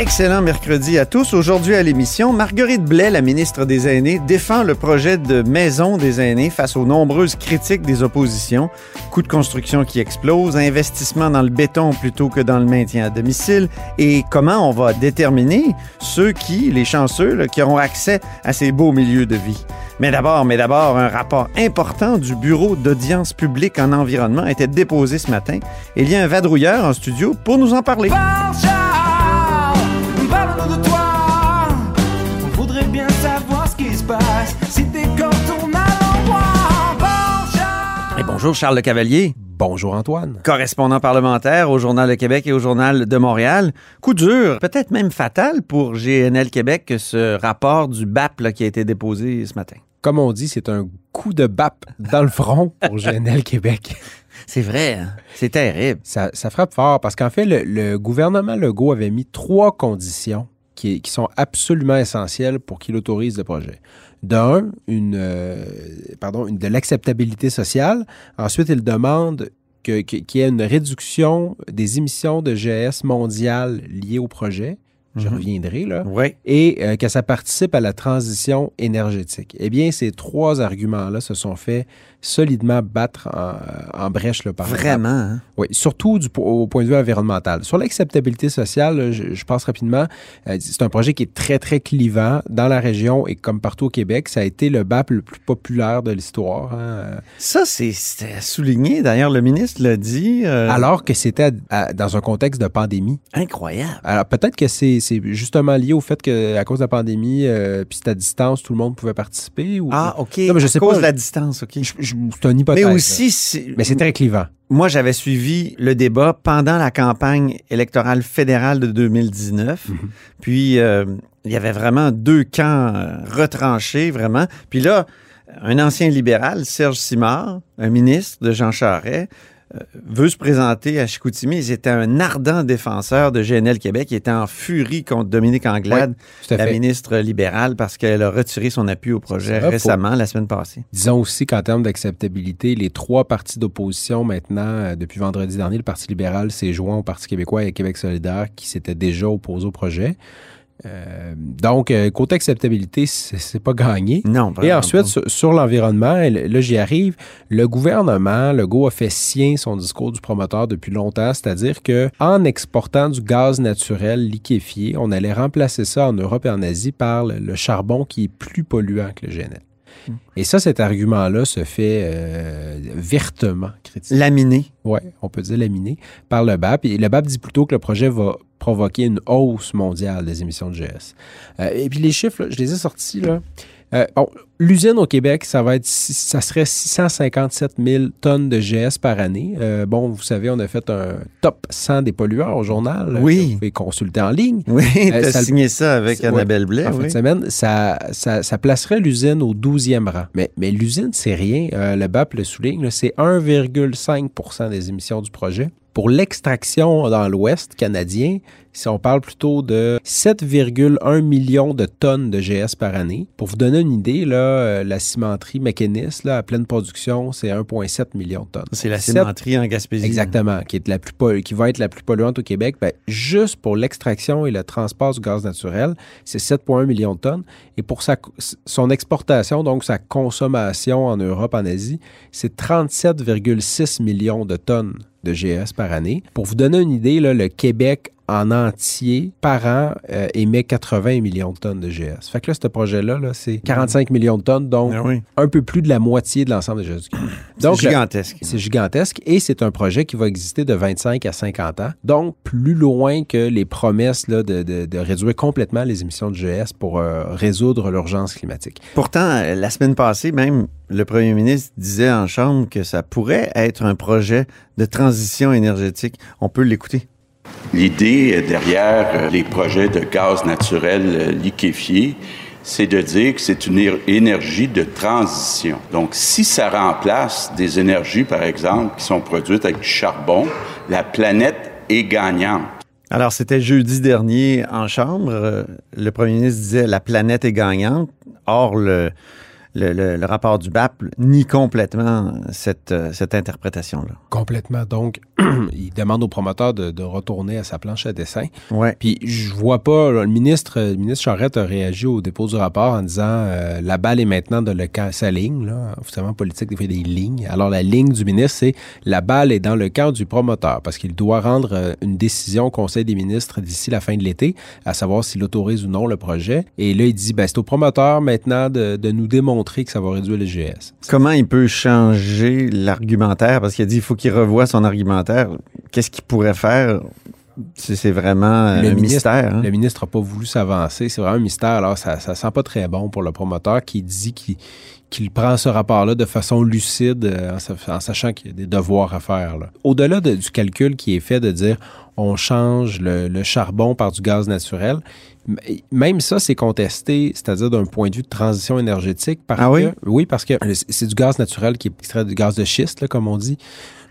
Excellent mercredi à tous. Aujourd'hui à l'émission, Marguerite Blais, la ministre des Aînés, défend le projet de maison des aînés face aux nombreuses critiques des oppositions. Coûts de construction qui explosent, investissement dans le béton plutôt que dans le maintien à domicile et comment on va déterminer ceux qui, les chanceux, qui auront accès à ces beaux milieux de vie? Mais d'abord, mais d'abord, un rapport important du Bureau d'audience publique en environnement a été déposé ce matin. Il y a un vadrouilleur en studio pour nous en parler. Bonjour Charles Le Cavalier, Bonjour Antoine. correspondant parlementaire au Journal de Québec et au Journal de Montréal. Coup dur, peut-être même fatal pour GNL Québec que ce rapport du BAP là, qui a été déposé ce matin. Comme on dit, c'est un coup de BAP dans le front pour GNL Québec. C'est vrai, hein? c'est terrible. Ça, ça frappe fort parce qu'en fait, le, le gouvernement Legault avait mis trois conditions qui, qui sont absolument essentielles pour qu'il autorise le projet. D'un, une, euh, pardon, une, de l'acceptabilité sociale. Ensuite, il demande que- qu'il y ait une réduction des émissions de GS mondiales liées au projet. Je Mhm. reviendrai là. Oui. et euh, que ça participe à la transition énergétique. Eh bien, ces trois arguments-là se sont fait solidement battre en, en brèche le Vraiment. hein? oui, surtout du, au point de vue environnemental. Sur l'acceptabilité sociale, je, je passe rapidement. Euh, c'est un projet qui est très, très clivant dans la région et comme partout au Québec. Ça a été le BAP le plus populaire de l'histoire. hein, euh, Ça, c'est c'était souligner. D'ailleurs, le ministre l'a dit. euh, alors que c'était dans un contexte de pandémie. Incroyable. Alors peut-être que c'est justement lié au fait qu'à cause de la pandémie, euh, puis c'est à distance, tout le monde pouvait participer. Ou, Ah, OK. Non, mais je à sais cause pas. de la distance, OK. Je- c'est une hypothèse. Mais aussi, c'est- Mais c'est très clivant. moi, j'avais suivi le débat pendant la campagne électorale fédérale de 2019. Mhm. Puis, euh, il y avait vraiment deux camps euh, retranchés, vraiment. Puis là, un ancien libéral, Serge Simard, un ministre de Jean Charest, veut se présenter à Chicoutimi. Il était un ardent défenseur de GNL Québec. Il était en furie contre Dominique Anglade, la ministre libérale, parce qu'elle a retiré son appui au projet récemment, la semaine passée. Disons aussi qu'en termes d'acceptabilité, les trois partis d'opposition maintenant, euh, depuis vendredi dernier, le Parti libéral s'est joint au Parti québécois et Québec solidaire qui s'étaient déjà opposés au projet. Euh, donc, euh, côté acceptabilité, c'est pas gagné. Non, Et ensuite, sur, sur l'environnement, là j'y arrive, le gouvernement, Legault a fait sien son discours du promoteur depuis longtemps, c'est-à-dire que en exportant du gaz naturel liquéfié, on allait remplacer ça en Europe et en Asie par le, le charbon qui est plus polluant que le GNL. Et ça, cet argument-là se fait euh, vertement critiquer. Laminé. Oui, on peut dire laminé par le BAP. Et le BAP dit plutôt que le projet va provoquer une hausse mondiale des émissions de GS. Euh, et puis les chiffres, là, je les ai sortis là. Euh, bon, l'usine au Québec, ça va être, ça serait 657 000 tonnes de GS par année. Euh, bon, vous savez, on a fait un top 100 des pollueurs au journal. Oui. Vous pouvez consulter en ligne. Oui, Euh, tu as ça signé ça avec Annabelle Blais. en fin de semaine, ça, ça, ça placerait l'usine au 12e rang. Mais, mais l'usine, c'est rien. Euh, le BAP le souligne, c'est 1,5% des émissions du projet. Pour l'extraction dans l'Ouest canadien, si on parle plutôt de 7,1 millions de tonnes de GS par année. Pour vous donner une idée, là, euh, la cimenterie mécaniste, là, à pleine production, c'est 1,7 million de tonnes. C'est la cimenterie en Gaspésie. Exactement, qui, est la plus qui va être la plus polluante au Québec. Ben, juste pour l'extraction et le transport du gaz naturel, c'est 7,1 millions de tonnes. Et pour sa, son exportation, donc sa consommation en Europe, en Asie, c'est 37,6 millions de tonnes de GS par année. Pour vous donner une idée, là, le Québec en entier, par an, euh, émet 80 millions de tonnes de GS. Fait que là, ce projet-là, là, c'est 45 millions de tonnes, donc Ah oui. un peu plus de la moitié de l'ensemble des GS. C'est gigantesque. c'est gigantesque et c'est un projet qui va exister de 25 à 50 ans. Donc, plus loin que les promesses là, de, de- de réduire complètement les émissions de GS pour euh, résoudre l'urgence climatique. Pourtant, euh, la semaine passée, même, le premier ministre disait en Chambre que ça pourrait être un projet de transition énergétique. On peut l'écouter. L'idée derrière euh, les projets de gaz naturel euh, liquéfié, c'est de dire que c'est une énergie de transition. Donc, si ça remplace des énergies, par exemple, qui sont produites avec du charbon, la planète est gagnante. Alors, c'était jeudi dernier en Chambre. Euh, Le premier ministre disait la planète est gagnante. Or, le, le, le- le rapport du BAP nie complètement cette, euh, cette interprétation-là. Complètement. Donc, il demande au promoteur de, de retourner à sa planche à dessin. Ouais. Puis je vois pas, le ministre, le ministre Charette a réagi au dépôt du rapport en disant euh, la balle est maintenant dans le camp, sa ligne, là. Vous savez, en politique, des fois, il y a des lignes. Alors la ligne du ministre, c'est la balle est dans le camp du promoteur parce qu'il doit rendre euh, une décision au Conseil des ministres d'ici la fin de l'été, à savoir s'il autorise ou non le projet. Et là, il dit ben, c'est au promoteur maintenant de, de nous démontrer que ça va réduire le GS. Comment il peut changer l'argumentaire? Parce qu'il a dit qu'il faut qu'il revoie son argumentaire. Qu'est-ce qu'il pourrait faire? C'est c'est vraiment Le un ministre- mystère. hein? Le ministre n'a pas voulu s'avancer. C'est vraiment un mystère. Alors, ça, ça sent pas très bon pour le promoteur qui dit qu'il qu'il prend ce rapport-là de façon lucide euh, en, sa- en sachant qu'il y a des devoirs à faire. là. Au-delà de- du calcul qui est fait de dire on change le, le charbon par du gaz naturel, même ça, c'est contesté, c'est-à-dire d'un point de vue de transition énergétique. Parce Ah oui? que, oui, parce que c'est du gaz naturel qui est extrait du gaz de schiste, là, comme on dit.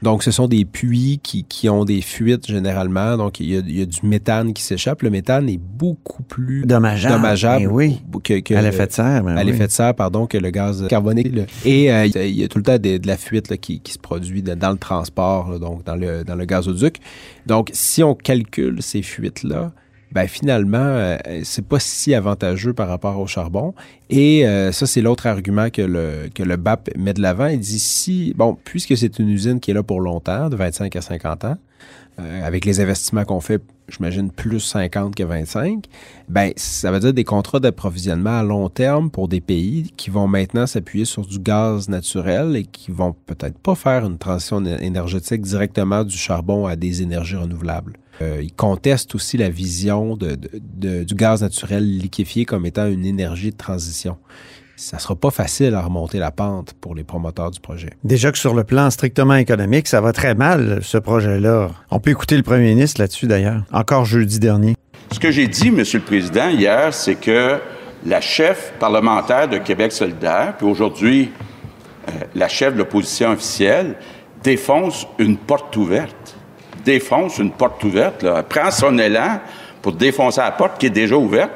Donc, ce sont des puits qui, qui ont des fuites généralement. Donc, il y a, il y a du méthane qui s'échappe. Le méthane est beaucoup plus Dommageable. dommageable Eh oui. que, que À l'effet de serre. ben à oui. l'effet de serre, pardon, que le gaz carbonique. là. Et euh, il y a- tout le temps des- de la fuite là, qui, qui se produit dans le transport, là, donc dans le, dans le gazoduc. Donc, si on calcule ces fuites-là, ben finalement, euh, c'est pas si avantageux par rapport au charbon. Et euh, ça, c'est l'autre argument que le, que le BAP met de l'avant. Il dit si, bon, puisque c'est une usine qui est là pour longtemps, de 25 à 50 ans, euh, avec les investissements qu'on fait, j'imagine plus 50 que 25, ben ça veut dire des contrats d'approvisionnement à long terme pour des pays qui vont maintenant s'appuyer sur du gaz naturel et qui vont peut-être pas faire une transition énergétique directement du charbon à des énergies renouvelables. Euh, ils contestent aussi la vision de, de- de- du gaz naturel liquéfié comme étant une énergie de transition. Ça sera pas facile à remonter la pente pour les promoteurs du projet. Déjà que sur le plan strictement économique, ça va très mal, ce projet-là. On peut écouter le premier ministre là-dessus, d'ailleurs. Encore jeudi dernier. Ce que j'ai dit, Monsieur le Président, hier, c'est que la chef parlementaire de Québec solidaire, puis aujourd'hui euh, la chef de l'opposition officielle, défonce une porte ouverte. Défonce une porte ouverte. Là. Elle prend son élan pour défoncer la porte qui est déjà ouverte,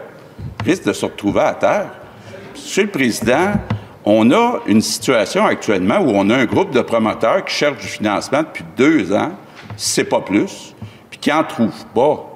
risque de se retrouver à terre. Monsieur le Président, on a une situation actuellement où on a un groupe de promoteurs qui cherchent du financement depuis deux ans, c'est pas plus, puis qui n'en trouvent pas.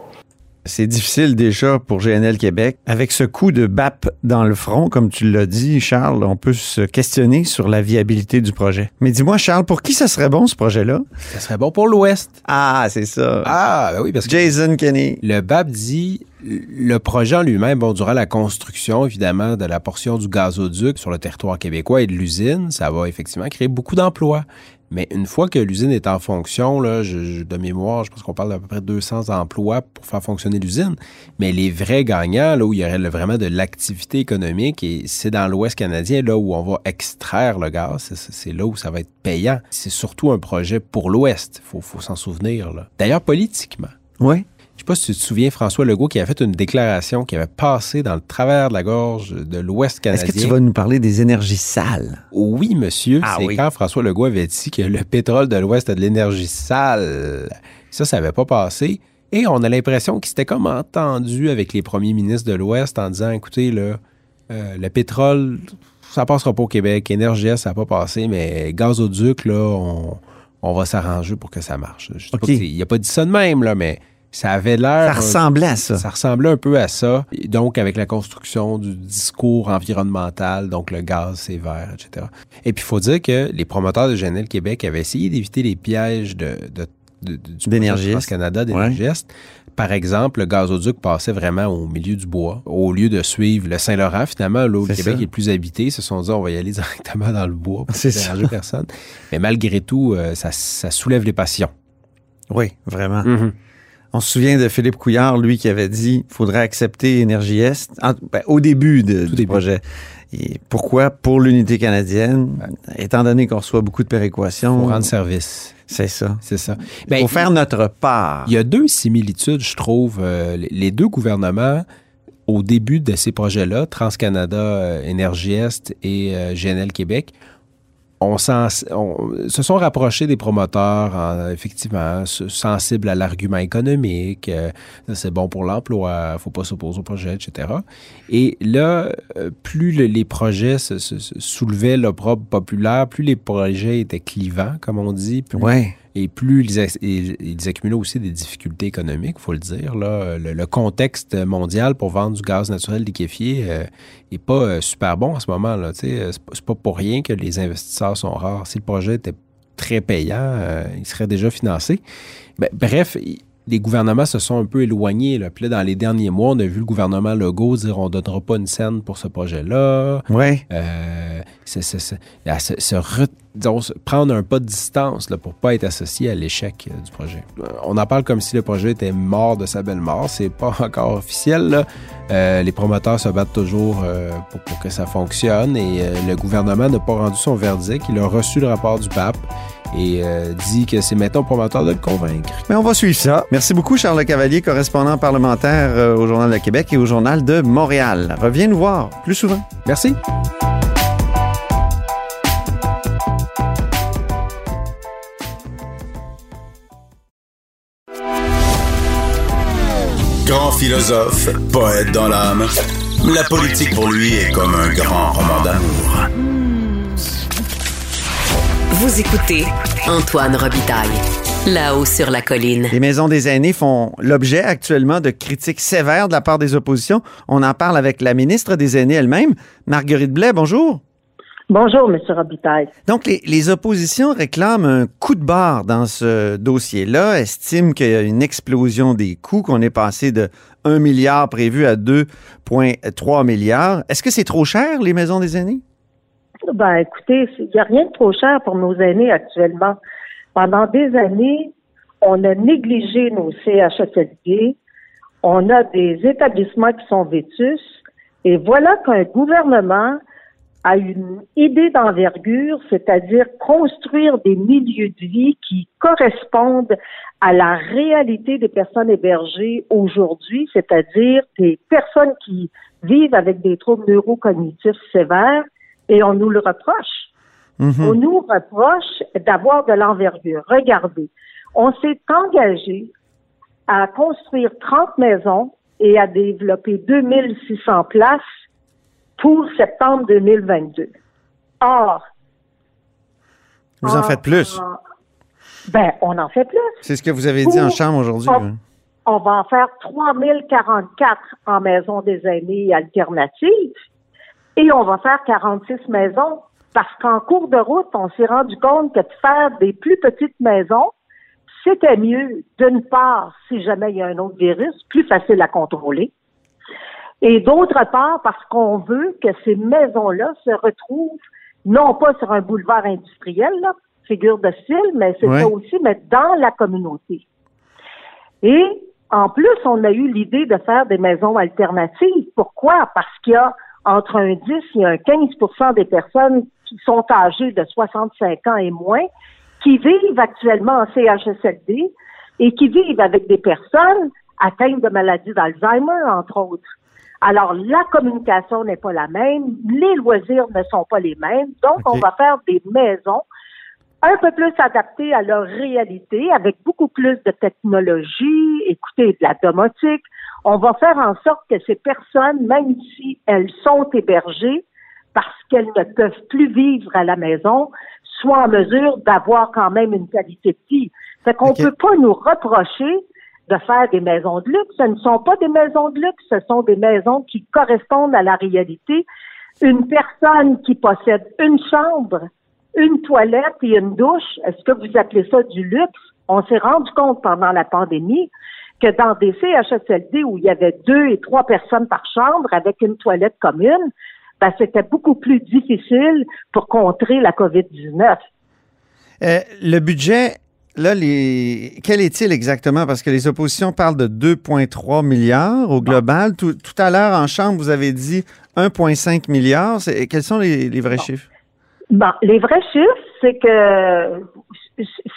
C'est difficile déjà pour GNL Québec. Avec ce coup de BAP dans le front, comme tu l'as dit, Charles, on peut se questionner sur la viabilité du projet. Mais dis-moi, Charles, pour qui ça serait bon, ce projet-là? Ça serait bon pour l'Ouest. Ah, c'est ça. Ah, ben oui, parce que Jason Kenney. Le BAP dit le projet en lui-même, bon, durant la construction, évidemment, de la portion du gazoduc sur le territoire québécois et de l'usine, ça va effectivement créer beaucoup d'emplois. Mais une fois que l'usine est en fonction, là, de mémoire, je pense qu'on parle d'à peu près 200 emplois pour faire fonctionner l'usine. Mais les vrais gagnants, là où il y aurait vraiment de l'activité économique, et c'est dans l'Ouest canadien, là où on va extraire le gaz, c'est- là où ça va être payant. C'est surtout un projet pour l'Ouest, il faut, faut s'en souvenir. D'ailleurs, politiquement, Oui. Je sais pas si tu te souviens, François Legault, qui avait fait une déclaration qui avait passé dans le travers de la gorge de l'Ouest Est-ce canadien. que tu vas nous parler des énergies sales? Oui, monsieur. Ah c'est oui. quand François Legault avait dit que le pétrole de l'Ouest a de l'énergie sale. Ça, ça n'avait pas passé. Et on a l'impression qu'il s'était comme entendu avec les premiers ministres de l'Ouest en disant, écoutez, là, euh, le pétrole, ça passera pas au Québec. Énergie, ça n'a pas passé, mais gazoduc, là, on, on va s'arranger pour que ça marche. Je sais pas il n'a pas dit ça de même, là, mais ça avait l'air... Ça ressemblait à ça. Ça ressemblait un peu à ça. Et donc, avec la construction du discours environnemental, donc le gaz, c'est vert, etc. Et puis, il faut dire que les promoteurs de GNL Québec avaient essayé d'éviter les pièges de, de, D'énergie. Canada d'énergiste. Par exemple, le gazoduc passait vraiment au milieu du bois. Au lieu de suivre le Saint-Laurent, finalement, là où le C'est Québec ça. est le plus habité, ils se sont dit, on va y aller directement dans le bois pour déranger personne. Mais malgré tout, euh, ça, ça soulève les passions. Oui, vraiment. Mhm. On se souvient de Philippe Couillard, lui, qui avait dit qu'il faudrait accepter Énergie Est en- ben, au début de- du début. projet. Et pourquoi? Pour l'unité canadienne, étant donné qu'on reçoit beaucoup de péréquations. Pour rendre service. C'est ça. C'est ça. Il Ben, faut faire notre part. Il y a deux similitudes, je trouve. Euh, les- les deux gouvernements au début de ces projets-là, TransCanada, euh, Énergie Est et euh, GNL Québec, on, se sont rapprochés des promoteurs, effectivement, sensibles à l'argument économique, euh, c'est bon pour l'emploi, faut pas s'opposer au projet, etc. Et là, euh, plus les projets se, soulevaient l'opprobre populaire, plus les projets étaient clivants, comme on dit, et plus ils, ils, accumulaient aussi des difficultés économiques, il faut le dire. Là. Le, contexte mondial pour vendre du gaz naturel liquéfié n'est euh, pas euh, super bon en ce moment. Ce n'est pas pour rien que les investisseurs sont rares. Si le projet était très payant, euh, il serait déjà financé. Ben, bref, les gouvernements se sont un peu éloignés. Là. Puis là, dans les derniers mois, on a vu le gouvernement Legault dire on ne donnera pas une scène pour ce projet-là. Oui. Euh, prendre un pas de distance là, pour ne pas être associé à l'échec euh, du projet. Euh, on en parle comme si le projet était mort de sa belle mort. C'est pas encore officiel. Là. les promoteurs se battent toujours pour, pour, que ça fonctionne et le gouvernement n'a pas rendu son verdict. Il a reçu le rapport du pape et euh, dit que c'est maintenant au promoteur de le convaincre. Mais on va suivre ça. Merci beaucoup, Charles Cavalier, correspondant parlementaire euh, au Journal de Québec et au Journal de Montréal. Reviens nous voir plus souvent. Merci. Grand philosophe, poète dans l'âme, la politique pour lui est comme un grand roman d'amour. Vous écoutez Antoine Robitaille. Là-haut sur la colline. Les maisons des aînés font l'objet actuellement de critiques sévères de la part des oppositions. On en parle avec la ministre des aînés elle-même, Marguerite Blais. Bonjour. Bonjour, M. Robitaille. Donc, les, les, oppositions réclament un coup de barre dans ce dossier-là, estiment qu'il y a une explosion des coûts, qu'on est passé de 1 milliard prévu à 2,3 milliards. Est-ce que c'est trop cher, les maisons des aînés? Ben, écoutez, il n'y a rien de trop cher pour nos aînés actuellement. Pendant des années, on a négligé nos CHSLD. On a des établissements qui sont vétus. Et voilà qu'un gouvernement a une idée d'envergure, c'est-à-dire construire des milieux de vie qui correspondent à la réalité des personnes hébergées aujourd'hui, c'est-à-dire des personnes qui vivent avec des troubles neurocognitifs sévères et on nous le reproche. Mhm. On nous reproche d'avoir de l'envergure. Regardez, on s'est engagé à construire 30 maisons et à développer 2600 places pour septembre 2022. Or, vous en, faites plus. ben, on en fait plus. C'est ce que vous avez dit en chambre aujourd'hui. On, on, va en faire 3044 en maison des aînés alternatives et on va faire 46 maisons parce qu'en cours de route, on s'est rendu compte que de faire des plus petites maisons, c'était mieux, d'une part, si jamais il y a un autre virus, plus facile à contrôler. Et d'autre part, parce qu'on veut que ces maisons-là se retrouvent non pas sur un boulevard industriel, là, figure de style, mais c'est ça aussi, mais dans la communauté. Et en plus, on a eu l'idée de faire des maisons alternatives. Pourquoi? Parce qu'il y a entre un 10 et un 15% des personnes qui sont âgées de 65 ans et moins qui vivent actuellement en CHSLD et qui vivent avec des personnes atteintes de maladies d'Alzheimer, entre autres. Alors, la communication n'est pas la même, les loisirs ne sont pas les mêmes, donc on va faire des maisons un peu plus adaptées à leur réalité, avec beaucoup plus de technologie, écoutez, de la domotique, on va faire en sorte que ces personnes, même si elles sont hébergées, parce qu'elles ne peuvent plus vivre à la maison, soient en mesure d'avoir quand même une qualité de vie. Fait qu'on ne peut pas nous reprocher de faire des maisons de luxe. Ce ne sont pas des maisons de luxe, ce sont des maisons qui correspondent à la réalité. Une personne qui possède une chambre, une toilette et une douche, est-ce que vous appelez ça du luxe? On s'est rendu compte pendant la pandémie que dans des CHSLD où il y avait deux et trois personnes par chambre avec une toilette commune, ben, c'était beaucoup plus difficile pour contrer la COVID-19. Euh, le budget, là, les... quel est-il exactement? Parce que les oppositions parlent de 2,3 milliards au global. Tout, à l'heure, en Chambre, vous avez dit 1,5 milliard. Quels sont les, vrais chiffres? Bon, les vrais chiffres, c'est que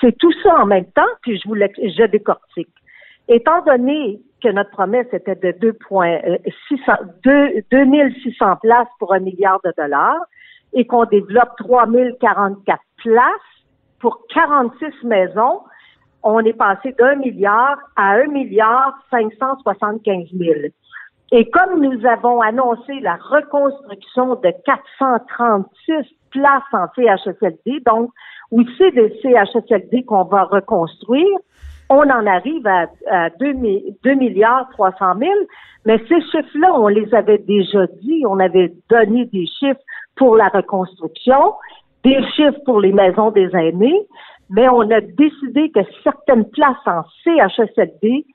c'est tout ça en même temps, puis je vous je décortique. Étant donné que notre promesse était de 2,600 2 2600 places pour un milliard de dollars et qu'on développe 3044 places pour 46 maisons, on est passé d'un milliard à un milliard 575 000. Et comme nous avons annoncé la reconstruction de 436 places en CHSLD, donc aussi des CHSLD qu'on va reconstruire, on en arrive à, 2, milliards 300 000. Mais ces chiffres-là, on les avait déjà dit, on avait donné des chiffres pour la reconstruction, des chiffres pour les maisons des aînés, mais on a décidé que certaines places en CHSLD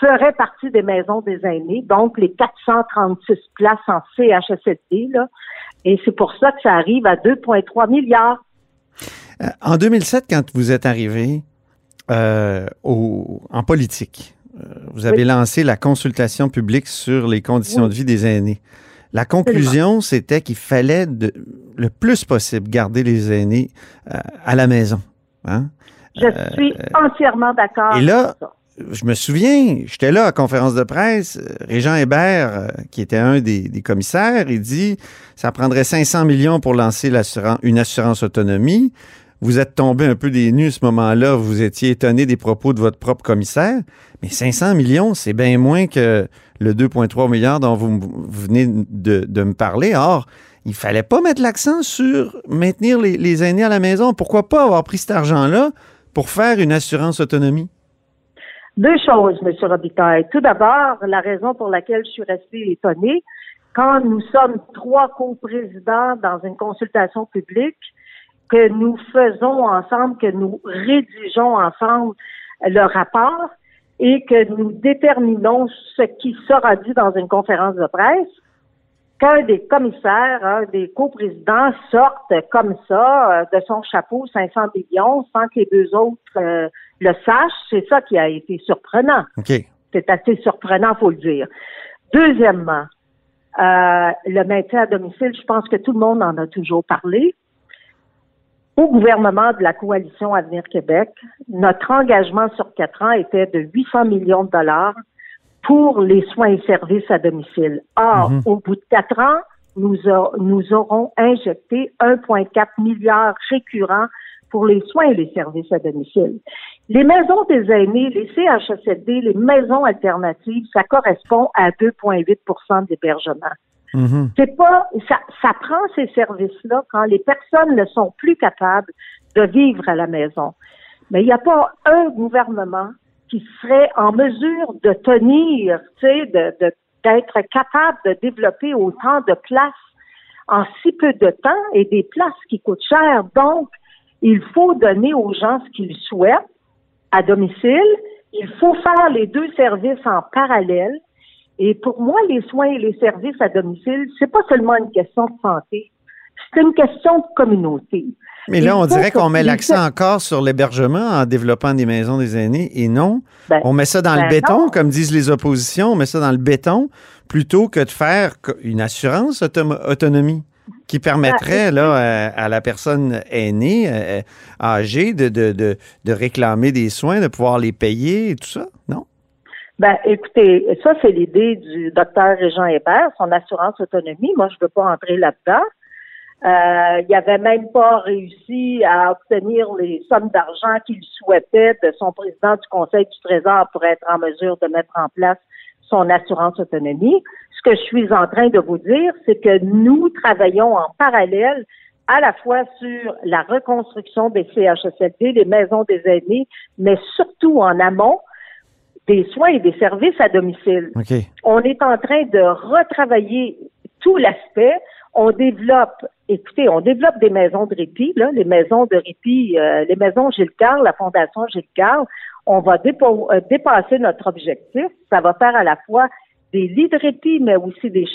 feraient partie des maisons des aînés, donc les 436 places en CHSLD, là, et c'est pour ça que ça arrive à 2,3 milliards. Euh, en 2007, quand vous êtes arrivé euh, en politique, euh, vous avez lancé la consultation publique sur les conditions de vie des aînés. La conclusion, c'était qu'il fallait le plus possible garder les aînés à la maison. Hein? Je suis entièrement d'accord. Et là, je me souviens, j'étais là à la conférence de presse, Régent Hébert, euh, qui était un des, commissaires, il dit ça prendrait 500 millions pour lancer une assurance autonomie. Vous êtes tombé un peu des nues à ce moment-là, vous étiez étonné des propos de votre propre commissaire, mais 500 millions, c'est bien moins que le 2,3 milliards dont vous, venez de, me parler. Or, il fallait pas mettre l'accent sur maintenir les, les aînés à la maison. Pourquoi pas avoir pris cet argent-là pour faire une assurance autonomie? Deux choses, M. Robitaille. Tout d'abord, la raison pour laquelle je suis restée étonnée, quand nous sommes trois co-présidents dans une consultation publique, que nous faisons ensemble, que nous rédigeons ensemble le rapport et que nous déterminons ce qui sera dit dans une conférence de presse, qu'un des commissaires, un des coprésidents sorte comme ça euh, de son chapeau 500 millions sans que les deux autres euh, le sachent, c'est ça qui a été surprenant. C'est assez surprenant, faut le dire. Deuxièmement, euh, le maintien à domicile, je pense que tout le monde en a toujours parlé. Au gouvernement de la coalition Avenir Québec, notre engagement sur quatre ans était de 800 millions de dollars pour les soins et services à domicile. Or, mhm. au bout de quatre ans, nous, nous aurons injecté 1,4 milliard récurrent pour les soins et les services à domicile. Les maisons des aînés, les CHSLD, les maisons alternatives, ça correspond à 2,8% d'hébergement. Mhm. C'est pas, ça, ça prend ces services-là quand les personnes ne sont plus capables de vivre à la maison. Mais il n'y a pas un gouvernement qui serait en mesure de tenir, tu sais, de, d'être capable de développer autant de places en si peu de temps et des places qui coûtent cher. Donc, il faut donner aux gens ce qu'ils souhaitent à domicile. Il faut faire les deux services en parallèle. Et pour moi, les soins et les services à domicile, c'est pas seulement une question de santé, c'est une question de communauté. Mais là, on dirait qu'on met l'accent encore sur l'hébergement en développant des maisons des aînés et non. Ben, on met ça dans le ben béton, comme disent les oppositions, on met ça dans le béton plutôt que de faire une assurance autonomie qui permettrait ben, là, à, la personne aînée, euh, âgée, de, de, de, réclamer des soins, de pouvoir les payer et tout ça, non? Ben, écoutez, ça, c'est l'idée du docteur Régent Hébert, son assurance autonomie. Moi, je ne veux pas entrer là-dedans. Euh, il n'avait même pas réussi à obtenir les sommes d'argent qu'il souhaitait de son président du Conseil du Trésor pour être en mesure de mettre en place son assurance autonomie. Ce que je suis en train de vous dire, c'est que nous travaillons en parallèle à la fois sur la reconstruction des CHSLD, des maisons des aînés, mais surtout en amont des soins et des services à domicile. On est en train de retravailler tout l'aspect on développe, écoutez, on développe des maisons de répit, là, les maisons de répit, euh, les maisons Gilles Carle, la Fondation Gilles Carle, on va euh, dépasser notre objectif. Ça va faire à la fois des lits de répit, mais aussi des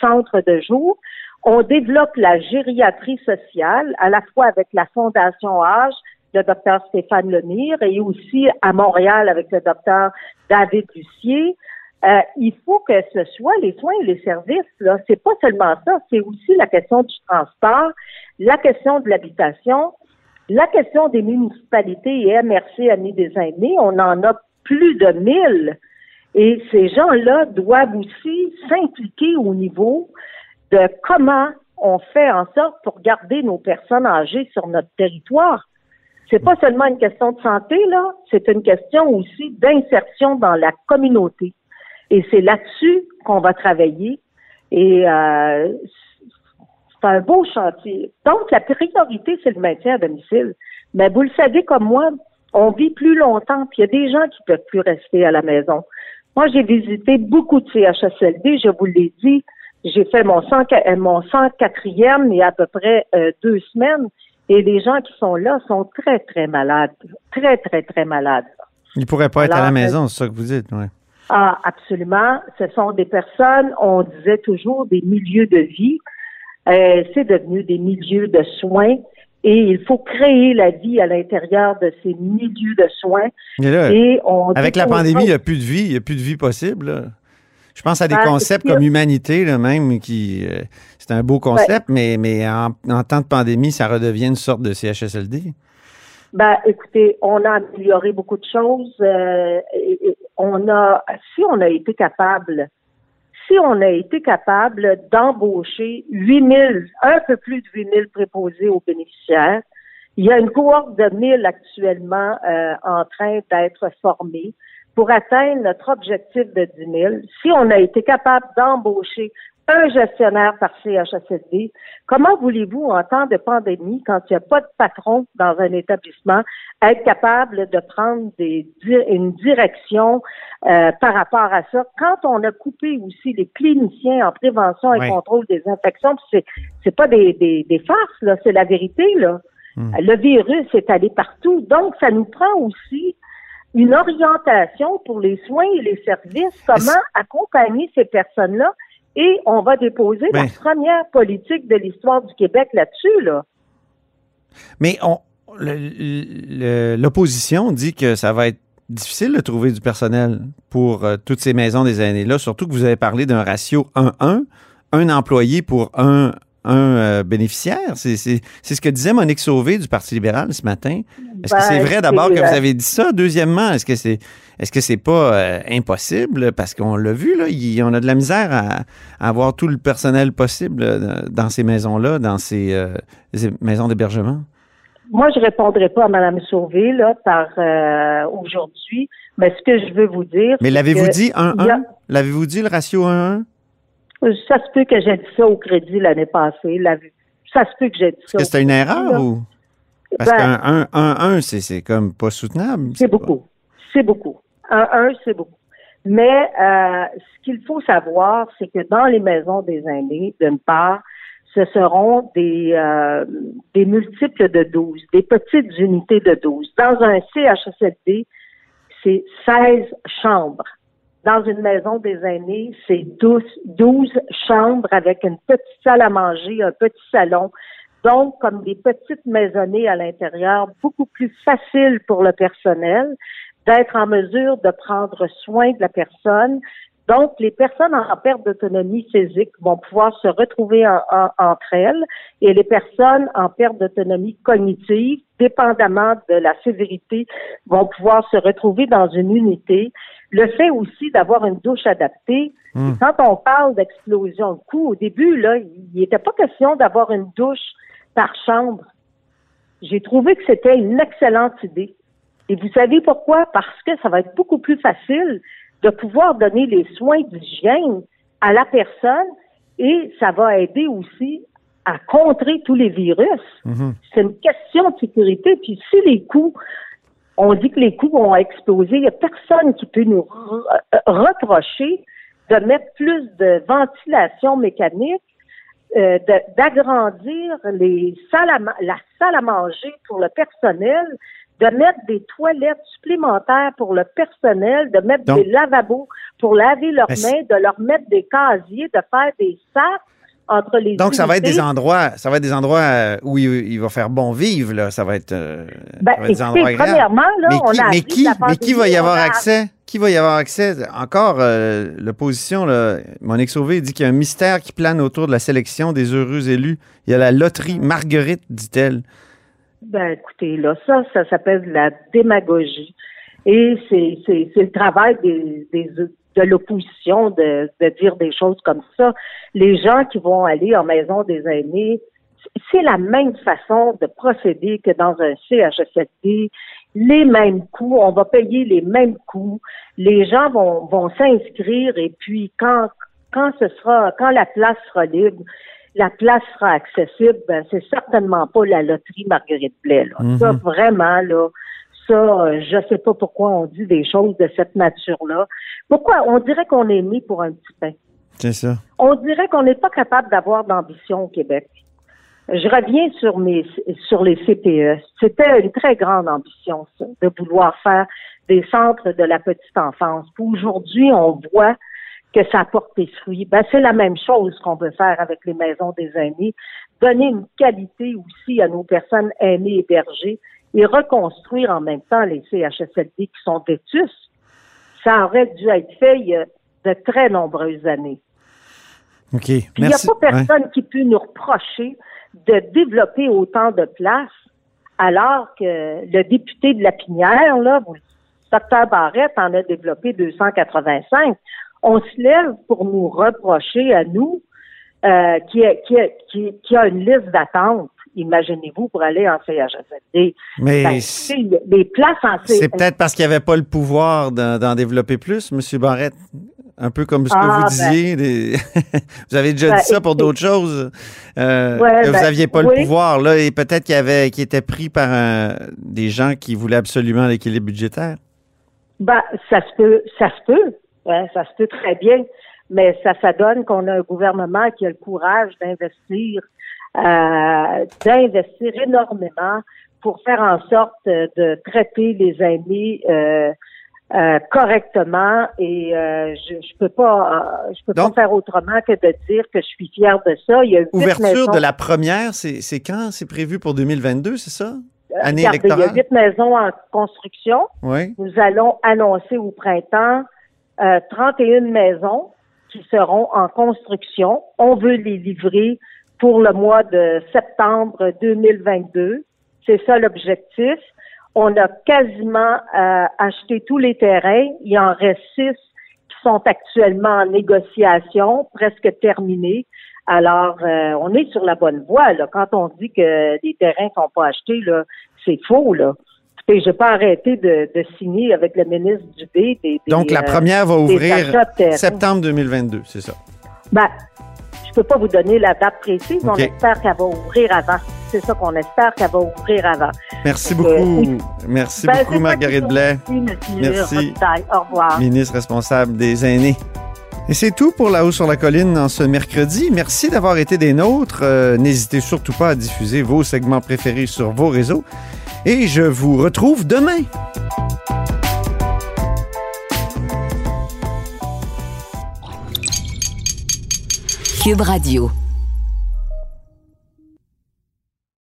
centres de jour. On développe la gériatrie sociale, à la fois avec la Fondation Âge, le docteur Stéphane Lemire, et aussi à Montréal avec le docteur David Lucier. Euh, il faut que ce soit les soins et les services. Là, c'est pas seulement ça, c'est aussi la question du transport, la question de l'habitation, la question des municipalités et MRC Amis des aînés. On en a plus de 1000. Et ces gens-là doivent aussi s'impliquer au niveau de comment on fait en sorte pour garder nos personnes âgées sur notre territoire. C'est pas seulement une question de santé, là, c'est une question aussi d'insertion dans la communauté. Et c'est là-dessus qu'on va travailler. Et euh, c'est un beau chantier. Donc, la priorité, c'est le maintien à domicile. Mais vous le savez comme moi, on vit plus longtemps, puis il y a des gens qui peuvent plus rester à la maison. Moi, j'ai visité beaucoup de CHSLD, je vous l'ai dit. J'ai fait mon 100, euh, mon 104e il y a à peu près euh, deux semaines. Et les gens qui sont là sont très, très malades. Très, très, très malades. Ils ne pourraient pas être à la Alors, maison, c'est ça que vous dites, oui. Ah, absolument. Ce sont des personnes, on disait toujours, des milieux de vie. Euh, c'est devenu des milieux de soins. Et il faut créer la vie à l'intérieur de ces milieux de soins. Là, Et on avec la pandémie, il n'y a plus de vie, il n'y a plus de vie possible. là. Je pense à des concepts comme humanité, là, même, qui. euh, c'est un beau concept, mais, mais en, en temps de pandémie, ça redevient une sorte de CHSLD. Ben, écoutez, on a amélioré beaucoup de choses. euh, et- et on a, si on a été capable, si on a été capable d'embaucher 8000, un peu plus de 8000 préposés aux bénéficiaires, il y a une cohorte de 1000 actuellement euh, en train d'être formée pour atteindre notre objectif de 10 000. Si on a été capable d'embaucher un gestionnaire par CHSLD, comment voulez-vous, en temps de pandémie, quand il n'y a pas de patron dans un établissement, être capable de prendre des, une direction euh, par rapport à ça? Quand on a coupé aussi les cliniciens en prévention et Oui. contrôle des infections, c'est c'est pas des, des, des farces, là, c'est la vérité, là. Hmm. Le virus est allé partout. Donc, ça nous prend aussi une orientation pour les soins et les services, comment accompagner ces personnes-là. Et on va déposer la Ben. première politique de l'histoire du Québec là-dessus, là. Mais on, l'opposition dit que ça va être difficile de trouver du personnel pour euh, toutes ces maisons des aînés-là, surtout que vous avez parlé d'un ratio 1-1, un employé pour un, un euh, bénéficiaire. C'est ce que disait Monique Sauvé du Parti libéral ce matin. Est-ce que Ben, c'est vrai d'abord que vous avez dit ça? Deuxièmement, est-ce que c'est est-ce que c'est pas euh, impossible? Parce qu'on l'a vu, là, il- on a de la misère à, à avoir tout le personnel possible euh, dans ces maisons-là, dans ces, ces maisons d'hébergement. Moi, je répondrai pas à Mme Sauvé, là, par aujourd'hui, mais ce que je veux vous dire. Mais l'avez-vous dit il y a- 1-1? L'avez-vous dit le ratio 1-1? Ça se peut que j'ai dit ça au crédit l'année passée. La- ça se peut que j'ai dit ça. Est-ce que c'était une erreur là. ou? Parce Ben, qu'un 1-1, c'est c'est comme pas soutenable. C'est beaucoup. C'est beaucoup. Un, un, c'est beaucoup. Mais euh, ce qu'il faut savoir, c'est que dans les maisons des aînés, d'une part, ce seront des, euh, des multiples de 12, des petites unités de 12. Dans un CHSLD, c'est 16 chambres. Dans une maison des aînés, c'est 12, 12 chambres avec une petite salle à manger, un petit salon. Donc, comme des petites maisonnées à l'intérieur, beaucoup plus facile pour le personnel d'être en mesure de prendre soin de la personne. Donc, les personnes en perte d'autonomie physique vont pouvoir se retrouver en- en- entre elles et les personnes en perte d'autonomie cognitive, dépendamment de la sévérité, vont pouvoir se retrouver dans une unité. Le fait aussi d'avoir une douche adaptée, Hmm. quand on parle d'explosion de coûts, au début, là, il n'était pas question d'avoir une douche par chambre. J'ai trouvé que c'était une excellente idée. Et vous savez pourquoi? Parce que ça va être beaucoup plus facile de pouvoir donner les soins d'hygiène à la personne et ça va aider aussi à contrer tous les virus. Mhm. C'est une question de sécurité. Puis si les coûts, on dit que les coûts vont exploser, il n'y a personne qui peut nous euh, reprocher de mettre plus de ventilation mécanique, euh, d'agrandir les salles à la salle à manger pour le personnel, de mettre des toilettes supplémentaires pour le personnel, de mettre Donc- des lavabos pour laver leurs mains, de leur mettre des casiers, de faire des sacs entre les Donc, ça va être des endroits, ça va être des endroits euh, où il, il va faire bon vivre, là. Ça va être, euh, Ben, ça va être des endroits premièrement, là, mais on qui, a mais qui, mais qui va y avoir a- accès? Qui va y avoir accès? Encore, euh, l'opposition, là, Monique Sauvé dit qu'il y a un mystère qui plane autour de la sélection des heureux élus. Il y a la loterie Marguerite, dit-elle. Ben, écoutez, là, ça, ça s'appelle la démagogie. Et c'est c'est- c'est le travail des, des- de l'opposition de, de dire des choses comme ça. Les gens qui vont aller en maison des aînés, c'est la même façon de procéder que dans un CHSLD. Les mêmes coûts, on va payer les mêmes coûts. Les gens vont, vont s'inscrire et puis quand quand ce sera quand la place sera libre, la place sera accessible, ben, c'est certainement pas la loterie Marguerite Blais. Là. Ça, vraiment, là, ça, euh, je sais pas pourquoi on dit des choses de cette nature-là. Pourquoi on dirait qu'on est né pour un petit pain? C'est ça. On dirait qu'on n'est pas capable d'avoir d'ambition au Québec. Je reviens sur mes sur les CPE. C'était une très grande ambition, ça, de vouloir faire des centres de la petite enfance. Aujourd'hui, on voit que ça porte des fruits. Ben, c'est la même chose qu'on veut faire avec les maisons des aînés. Donner une qualité aussi à nos personnes aînées hébergées et reconstruire en même temps les CHSLD qui sont vétus. Ça aurait dû être fait il y a de très nombreuses années. OK. Puis il n'y a pas Ouais. personne qui peut nous reprocher de développer autant de places alors que le député de la Pinière, là, vous- docteur Barrette en a développé 285. On se lève pour nous reprocher à nous euh, qui, a, qui, a, qui, qui a une liste d'attente, imaginez-vous, pour aller en CHSLD. Mais Ben, les places en c'est peut-être parce qu'il n'y avait pas le pouvoir d'en développer plus, M. Barrette. Un peu comme ce que Ah, vous disiez. des- vous avez déjà Ben, dit ça pour d'autres choses. euh, Ouais, que vous ben, n'aviez pas oui. le pouvoir. Là, et peut-être qu'il y avait qui était pris par un- des gens qui voulaient absolument l'équilibre budgétaire. Ben, ça se peut, ça se peut, ça se peut très bien, mais ça, ça donne qu'on a un gouvernement qui a le courage d'investir, euh, d'investir énormément pour faire en sorte euh, de traiter les aînés euh, euh, correctement et euh, je, je peux pas, euh, je peux Donc- pas faire autrement que de dire que je suis fière de ça. Il y a huit Ouverture de la première, c'est c'est quand? C'est prévu pour 2022, c'est ça? Année Regardez, il y a électorale? huit maisons en construction. Oui. Nous allons annoncer au printemps euh, 31 maisons qui seront en construction. On veut les livrer pour le mois de septembre 2022. C'est ça l'objectif. On a quasiment euh, acheté tous les terrains. Il en reste six qui sont actuellement en négociation, presque terminés. Alors, euh, on est sur la bonne voie. Là. Quand on dit que les terrains sont pas achetés, c'est faux. Là. Et je n'ai pas arrêté de, de signer avec le ministre Dubé. Des, des, Donc, la euh, première va ouvrir septembre 2022, c'est ça? Ben, je peux pas vous donner la date précise. On OK. espère qu'elle va ouvrir avant. C'est ça qu'on espère qu'elle va ouvrir avant. Merci que, beaucoup. Merci Ben, beaucoup, Marguerite Blais. Merci. Au revoir. ministre responsable des aînés. Et c'est tout pour La Haut sur la Colline en ce mercredi. Merci d'avoir été des nôtres. Euh, N'hésitez surtout pas à diffuser vos segments préférés sur vos réseaux. Et je vous retrouve demain. Cube Radio.